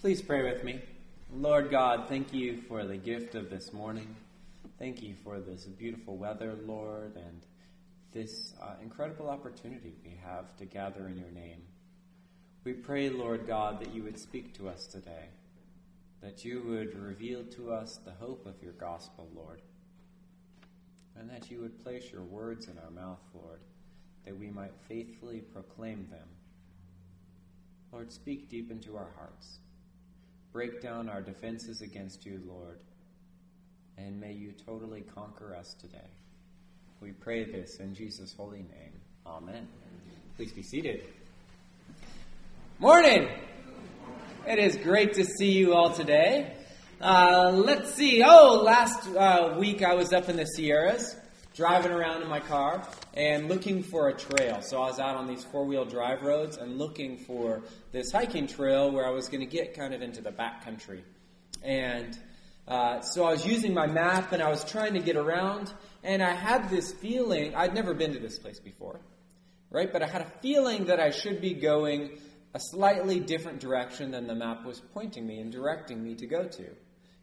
Please pray with me. Lord God, thank you for the gift of this morning. Thank you for this beautiful weather, Lord, and this uh, incredible opportunity we have to gather in your name. We pray, Lord God, that you would speak to us today, that you would reveal to us the hope of your gospel, Lord, and that you would place your words in our mouth, Lord, that we might faithfully proclaim them. Lord, speak deep into our hearts. Break down our defenses against you, Lord, and may you totally conquer us today. We pray this in Jesus' holy name. Amen. Please be seated. Morning! It is great to see you all today. Uh, let's see. Oh, last uh, week I was up in the Sierras, driving around in my car and looking for a trail. So I was out on these four wheel drive roads and looking for this hiking trail where I was going to get kind of into the backcountry. And uh, so I was using my map and I was trying to get around, and I had this feeling I'd never been to this place before, right? But I had a feeling that I should be going a slightly different direction than the map was pointing me and directing me to go to.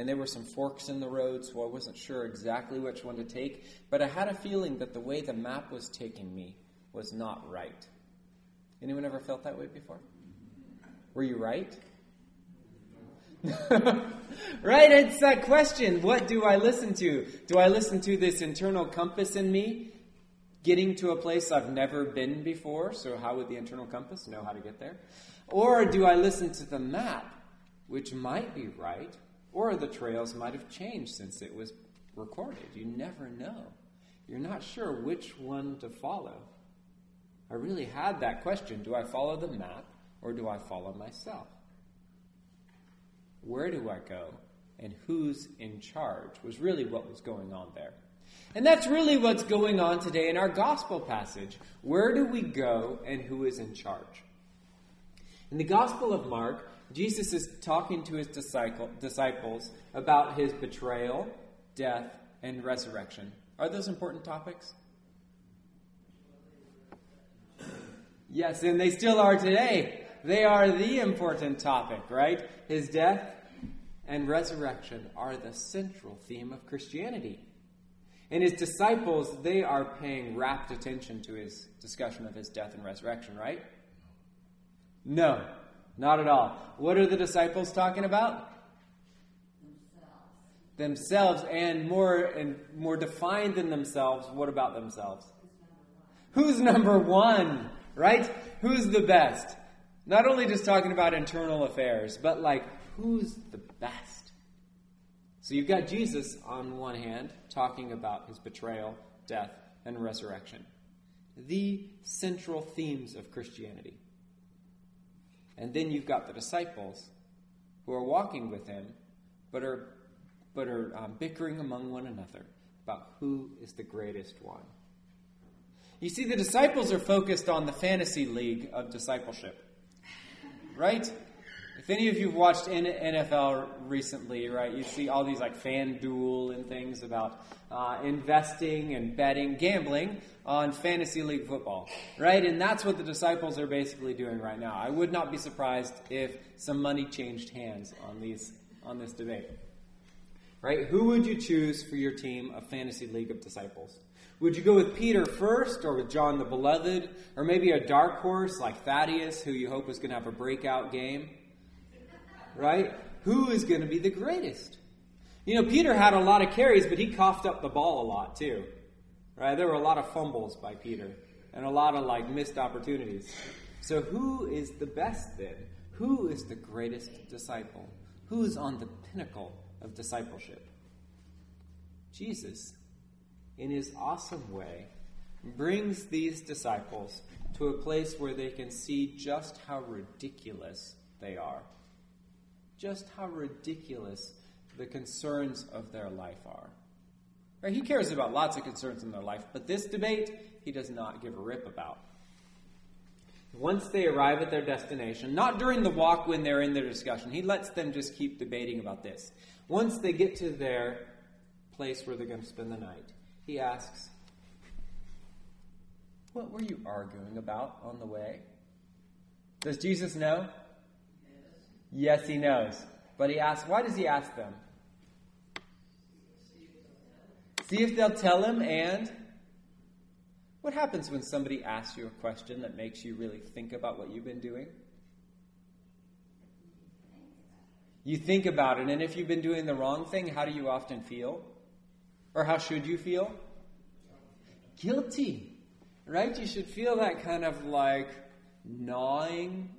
And there were some forks in the road, so I wasn't sure exactly which one to take, but I had a feeling that the way the map was taking me was not right. Anyone ever felt that way before? Were you right? right? It's that question. What do I listen to? Do I listen to this internal compass in me getting to a place I've never been before? So, how would the internal compass know how to get there? Or do I listen to the map, which might be right, or the trails might have changed since it was recorded? You never know. You're not sure which one to follow. I really had that question do I follow the map or do I follow myself? Where do I go? And who's in charge was really what was going on there. And that's really what's going on today in our gospel passage. Where do we go and who is in charge? In the Gospel of Mark, Jesus is talking to his disciples about his betrayal, death, and resurrection. Are those important topics? Yes, and they still are today. They are the important topic, right? His death and resurrection are the central theme of Christianity. And his disciples, they are paying rapt attention to his discussion of his death and resurrection, right? No, not at all. What are the disciples talking about? Themselves, themselves and more and more defined than themselves, what about themselves? Who's number one, right? Who's the best? Not only just talking about internal affairs, but like who's the best? So you've got Jesus on one hand talking about his betrayal, death, and resurrection. The central themes of Christianity. And then you've got the disciples who are walking with him, but are, but are um, bickering among one another about who is the greatest one. You see, the disciples are focused on the fantasy league of discipleship, right? If any of you have watched NFL recently, right, you see all these like FanDuel and things about uh, investing and betting, gambling on fantasy league football, right? And that's what the disciples are basically doing right now. I would not be surprised if some money changed hands on these on this debate. Right? Who would you choose for your team of fantasy league of disciples? Would you go with Peter first, or with John the Beloved, or maybe a dark horse like Thaddeus, who you hope is going to have a breakout game? Right? Who is going to be the greatest? You know, Peter had a lot of carries, but he coughed up the ball a lot too. Right? There were a lot of fumbles by Peter and a lot of like missed opportunities. So who is the best then? Who is the greatest disciple? Who is on the pinnacle of discipleship? Jesus, in his awesome way, brings these disciples to a place where they can see just how ridiculous they are. Just how ridiculous the concerns of their life are. Right? He cares about lots of concerns in their life, but this debate he does not give a rip about. Once they arrive at their destination, not during the walk when they're in their discussion, he lets them just keep debating about this. Once they get to their place where they're going to spend the night, he asks, What were you arguing about on the way? Does Jesus know? Yes, he knows. But he asks, why does he ask them? See if they'll tell him and what happens when somebody asks you a question that makes you really think about what you've been doing? You think about it, and if you've been doing the wrong thing, how do you often feel? Or how should you feel? Guilty, right? You should feel that kind of like gnawing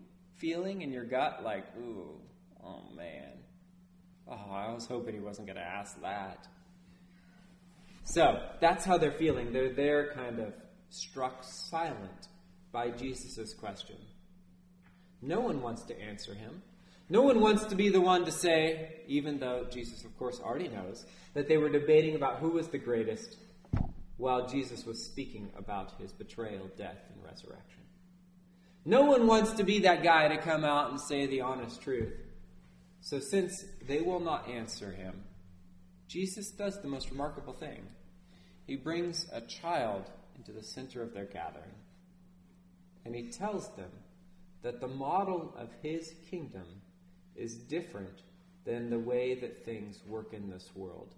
feeling in your gut, like, ooh, oh man. Oh, I was hoping he wasn't going to ask that. So that's how they're feeling. They're there kind of struck silent by Jesus' question. No one wants to answer him. No one wants to be the one to say, even though Jesus, of course, already knows, that they were debating about who was the greatest while Jesus was speaking about his betrayal, death, and resurrection. No one wants to be that guy to come out and say the honest truth. So, since they will not answer him, Jesus does the most remarkable thing. He brings a child into the center of their gathering. And he tells them that the model of his kingdom is different than the way that things work in this world.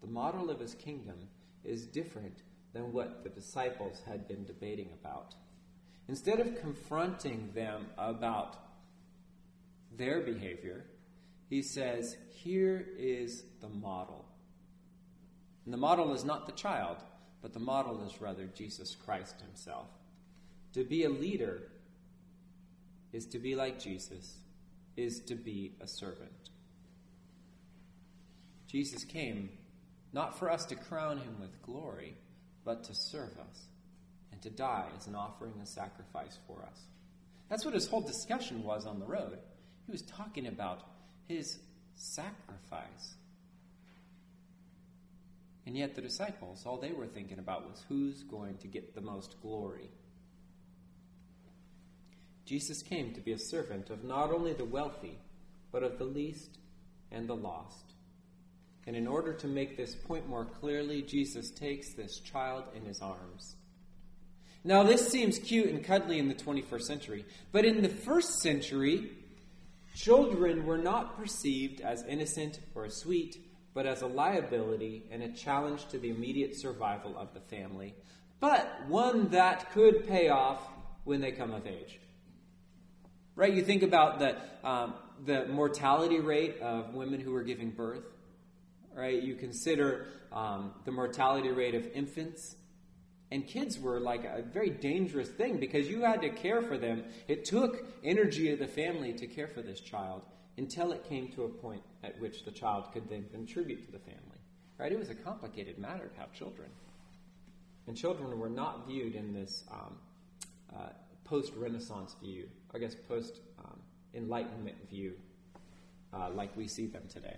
The model of his kingdom is different than what the disciples had been debating about. Instead of confronting them about their behavior, he says, Here is the model. And the model is not the child, but the model is rather Jesus Christ himself. To be a leader is to be like Jesus, is to be a servant. Jesus came not for us to crown him with glory, but to serve us to die as an offering and sacrifice for us. That's what his whole discussion was on the road. He was talking about his sacrifice. And yet, the disciples, all they were thinking about was who's going to get the most glory. Jesus came to be a servant of not only the wealthy, but of the least and the lost. And in order to make this point more clearly, Jesus takes this child in his arms. Now, this seems cute and cuddly in the 21st century, but in the first century, children were not perceived as innocent or sweet but as a liability and a challenge to the immediate survival of the family, but one that could pay off when they come of age. Right? You think about the, um, the mortality rate of women who are giving birth, right? You consider um, the mortality rate of infants. And kids were like a very dangerous thing because you had to care for them. It took energy of the family to care for this child until it came to a point at which the child could then contribute to the family. Right? It was a complicated matter to have children. And children were not viewed in this um, uh, post Renaissance view, I guess post um, Enlightenment view, uh, like we see them today.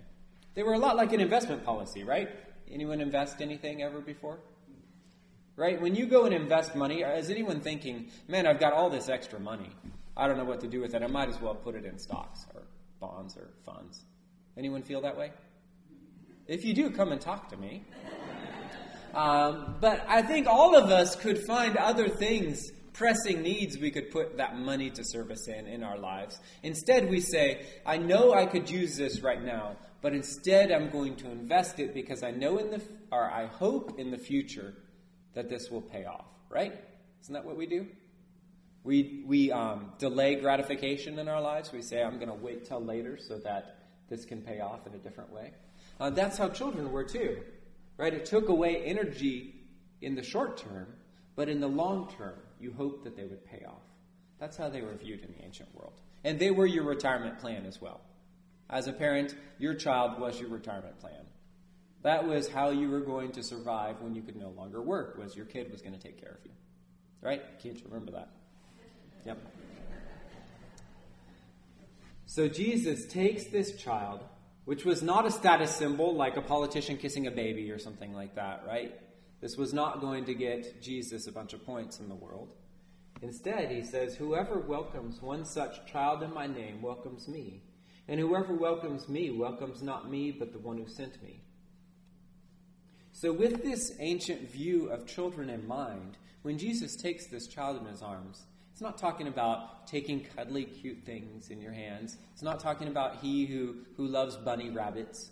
They were a lot like an investment policy, right? Anyone invest anything ever before? Right? When you go and invest money, is anyone thinking, man, I've got all this extra money. I don't know what to do with it. I might as well put it in stocks or bonds or funds. Anyone feel that way? If you do, come and talk to me. Um, but I think all of us could find other things, pressing needs we could put that money to service in in our lives. Instead, we say, I know I could use this right now, but instead I'm going to invest it because I know in the, or I hope in the future that this will pay off, right? Isn't that what we do? We, we um, delay gratification in our lives. We say, I'm going to wait till later so that this can pay off in a different way. Uh, that's how children were too, right? It took away energy in the short term, but in the long term, you hoped that they would pay off. That's how they were viewed in the ancient world. And they were your retirement plan as well. As a parent, your child was your retirement plan. That was how you were going to survive when you could no longer work, was your kid was going to take care of you. Right? Kids, remember that. Yep. So Jesus takes this child, which was not a status symbol like a politician kissing a baby or something like that, right? This was not going to get Jesus a bunch of points in the world. Instead, he says, Whoever welcomes one such child in my name welcomes me. And whoever welcomes me welcomes not me, but the one who sent me. So, with this ancient view of children in mind, when Jesus takes this child in his arms, It's not talking about taking cuddly, cute things in your hands. It's not talking about he who, who loves bunny rabbits,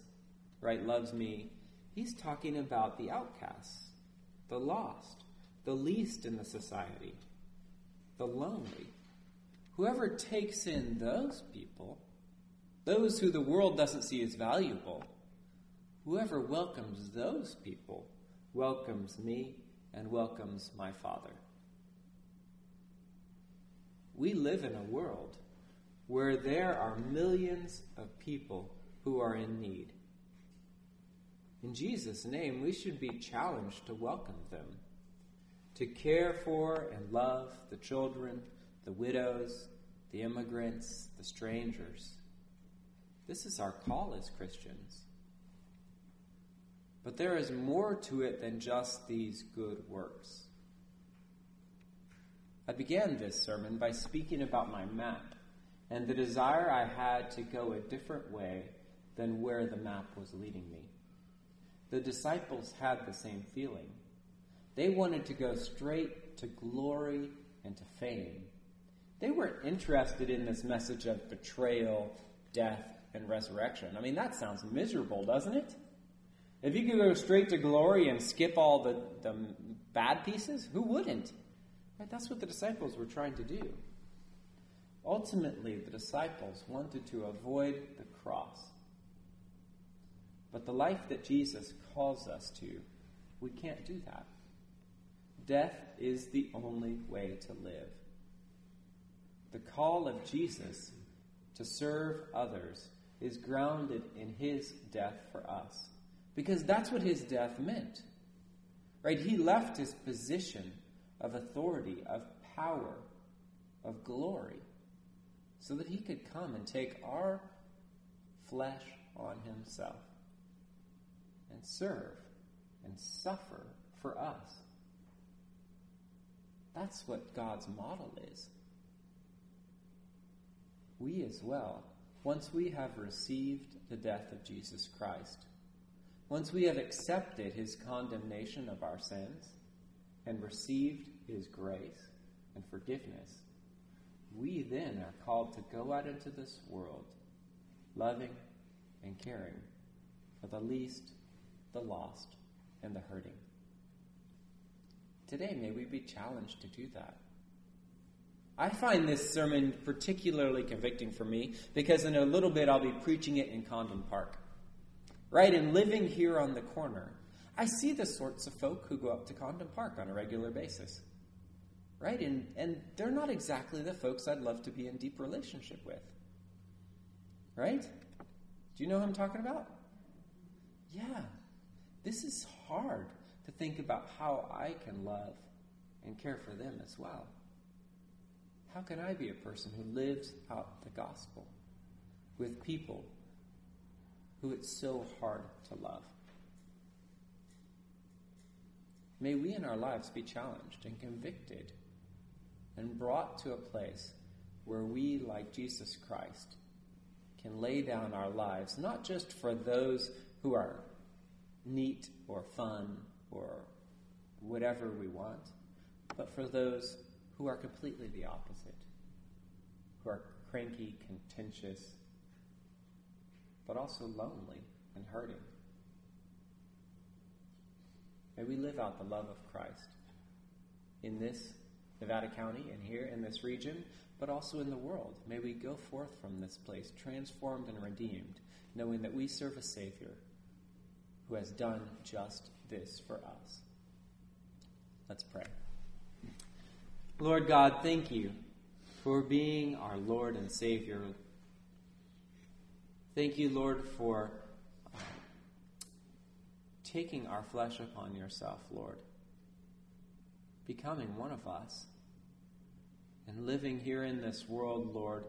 right, loves me. He's talking about the outcasts, the lost, the least in the society, the lonely. Whoever takes in those people, those who the world doesn't see as valuable, whoever welcomes those people welcomes me and welcomes my Father. We live in a world where there are millions of people who are in need. In Jesus' name, we should be challenged to welcome them, to care for and love the children, the widows, the immigrants, the strangers. This is our call as Christians. But there is more to it than just these good works. I began this sermon by speaking about my map and the desire I had to go a different way than where the map was leading me. The disciples had the same feeling. They wanted to go straight to glory and to fame. They weren't interested in this message of betrayal, death, and resurrection. I mean, that sounds miserable, doesn't it? If you could go straight to glory and skip all the, the bad pieces, who wouldn't? Right? That's what the disciples were trying to do. Ultimately, the disciples wanted to avoid the cross. But the life that Jesus calls us to, we can't do that. Death is the only way to live. The call of Jesus to serve others is grounded in his death for us. Because that's what his death meant. Right? He left his position of authority, of power, of glory, so that he could come and take our flesh on himself and serve and suffer for us. That's what God's model is. We as well, once we have received the death of Jesus Christ, once we have accepted his condemnation of our sins, and received his grace and forgiveness, we then are called to go out into this world loving and caring for the least, the lost, and the hurting. Today, may we be challenged to do that. I find this sermon particularly convicting for me because in a little bit I'll be preaching it in Condon Park. Right? And living here on the corner, I see the sorts of folk who go up to Condon Park on a regular basis. Right? And, and they're not exactly the folks I'd love to be in deep relationship with. Right? Do you know who I'm talking about? Yeah. This is hard to think about how I can love and care for them as well. How can I be a person who lives out the gospel with people who it's so hard to love? May we in our lives be challenged and convicted and brought to a place where we, like Jesus Christ, can lay down our lives, not just for those who are neat or fun or whatever we want, but for those who are completely the opposite, who are cranky, contentious, but also lonely and hurting. May we live out the love of Christ in this Nevada County and here in this region, but also in the world. May we go forth from this place transformed and redeemed, knowing that we serve a Savior who has done just this for us. Let's pray. Lord God, thank you for being our Lord and Savior. Thank you, Lord, for uh, taking our flesh upon yourself, Lord, becoming one of us, and living here in this world, Lord.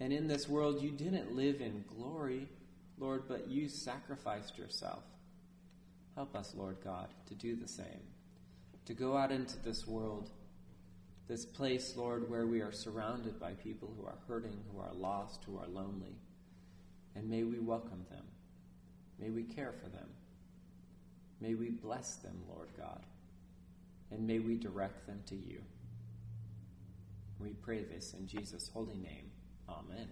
And in this world, you didn't live in glory, Lord, but you sacrificed yourself. Help us, Lord God, to do the same, to go out into this world, this place, Lord, where we are surrounded by people who are hurting, who are lost, who are lonely. And may we welcome them. May we care for them. May we bless them, Lord God. And may we direct them to you. We pray this in Jesus' holy name. Amen.